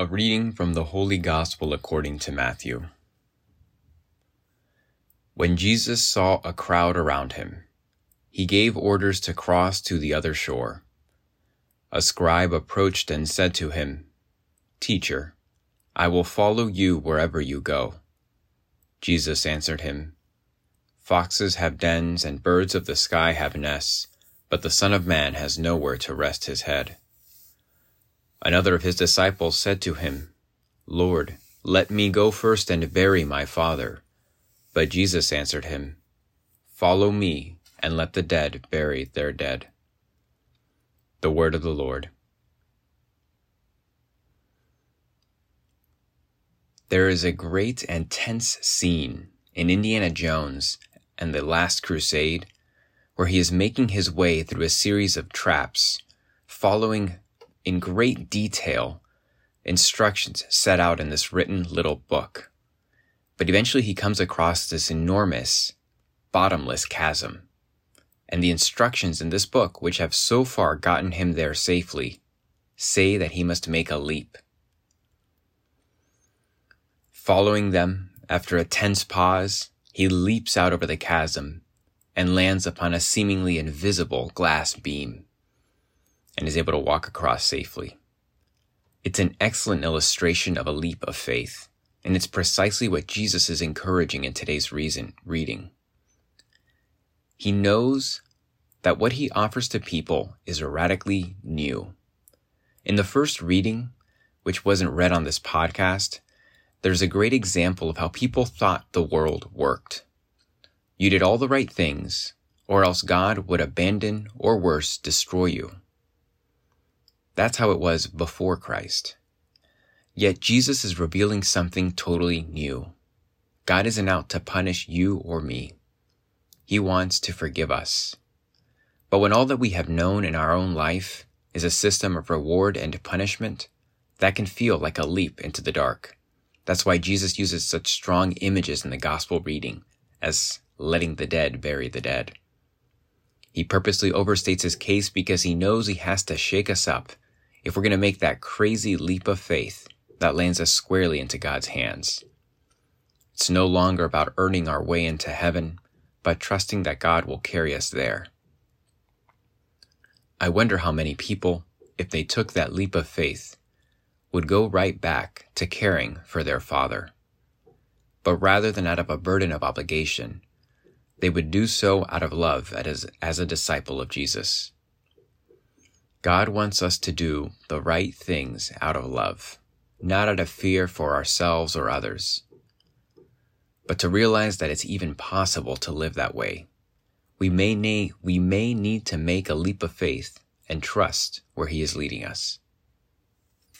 A reading from the Holy Gospel according to Matthew. When Jesus saw a crowd around him, he gave orders to cross to the other shore. A scribe approached and said to him, Teacher, I will follow you wherever you go. Jesus answered him, Foxes have dens and birds of the sky have nests, but the Son of Man has nowhere to rest his head. Another of his disciples said to him, Lord, let me go first and bury my father. But Jesus answered him, Follow me, and let the dead bury their dead. The word of the Lord. There is a great and tense scene in Indiana Jones and the Last Crusade where he is making his way through a series of traps, following in great detail instructions set out in this written little book. But eventually he comes across this enormous, bottomless chasm. And the instructions in this book, which have so far gotten him there safely, say that he must make a leap. Following them, after a tense pause, he leaps out over the chasm and lands upon a seemingly invisible glass beam and is able to walk across safely. It's an excellent illustration of a leap of faith, and it's precisely what Jesus is encouraging in today's reason, reading. He knows that what he offers to people is radically new. In the first reading, which wasn't read on this podcast, there's a great example of how people thought the world worked. You did all the right things, or else God would abandon or worse, destroy you. That's how it was before Christ. Yet Jesus is revealing something totally new. God isn't out to punish you or me. He wants to forgive us. But when all that we have known in our own life is a system of reward and punishment, that can feel like a leap into the dark. That's why Jesus uses such strong images in the gospel reading as letting the dead bury the dead. He purposely overstates his case because he knows he has to shake us up if we're going to make that crazy leap of faith that lands us squarely into God's hands. It's no longer about earning our way into heaven, but trusting that God will carry us there. I wonder how many people, if they took that leap of faith, would go right back to caring for their Father. But rather than out of a burden of obligation, they would do so out of love as, a disciple of Jesus. God wants us to do the right things out of love, not out of fear for ourselves or others, but to realize that it's even possible to live that way. We may, need, we may need to make a leap of faith and trust where He is leading us.